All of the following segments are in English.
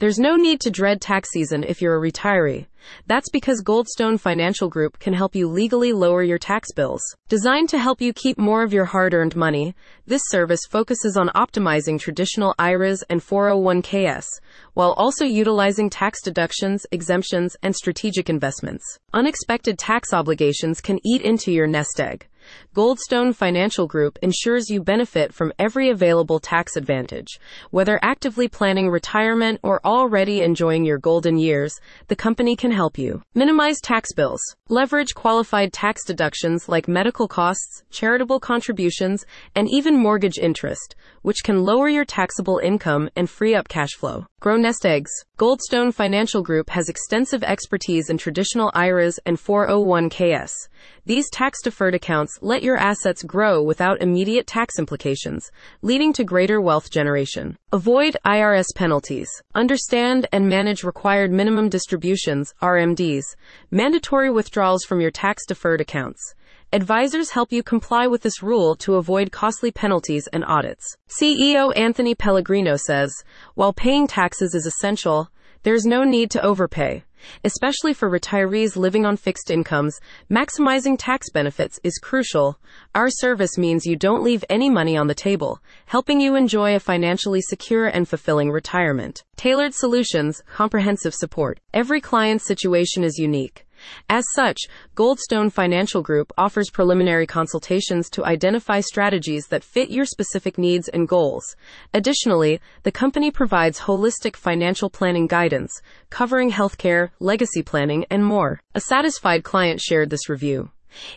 There's no need to dread tax season if you're a retiree. That's because Goldstone Financial Group can help you legally lower your tax bills. Designed to help you keep more of your hard earned money, this service focuses on optimizing traditional IRAs and 401ks, while also utilizing tax deductions, exemptions, and strategic investments. Unexpected tax obligations can eat into your nest egg. Goldstone Financial Group ensures you benefit from every available tax advantage. Whether actively planning retirement or already enjoying your golden years, the company can help you. Minimize tax bills. Leverage qualified tax deductions like medical costs, charitable contributions, and even mortgage interest, which can lower your taxable income and free up cash flow. Grow nest eggs. Goldstone Financial Group has extensive expertise in traditional IRAs and 401ks. These tax deferred accounts let your assets grow without immediate tax implications, leading to greater wealth generation. Avoid IRS penalties. Understand and manage required minimum distributions, RMDs, mandatory withdrawals from your tax deferred accounts. Advisors help you comply with this rule to avoid costly penalties and audits. CEO Anthony Pellegrino says, while paying taxes is essential, there's no need to overpay. Especially for retirees living on fixed incomes, maximizing tax benefits is crucial. Our service means you don't leave any money on the table, helping you enjoy a financially secure and fulfilling retirement. Tailored solutions, comprehensive support. Every client's situation is unique. As such, Goldstone Financial Group offers preliminary consultations to identify strategies that fit your specific needs and goals. Additionally, the company provides holistic financial planning guidance, covering healthcare, legacy planning, and more. A satisfied client shared this review.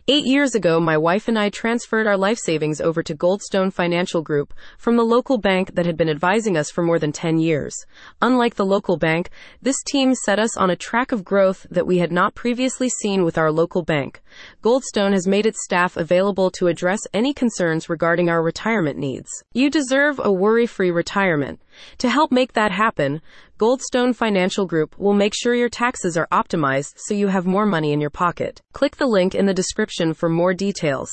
Eight years ago, my wife and I transferred our life savings over to Goldstone Financial Group from the local bank that had been advising us for more than 10 years. Unlike the local bank, this team set us on a track of growth that we had not previously seen with our local bank. Goldstone has made its staff available to address any concerns regarding our retirement needs. You deserve a worry free retirement. To help make that happen, Goldstone Financial Group will make sure your taxes are optimized so you have more money in your pocket. Click the link in the description for more details.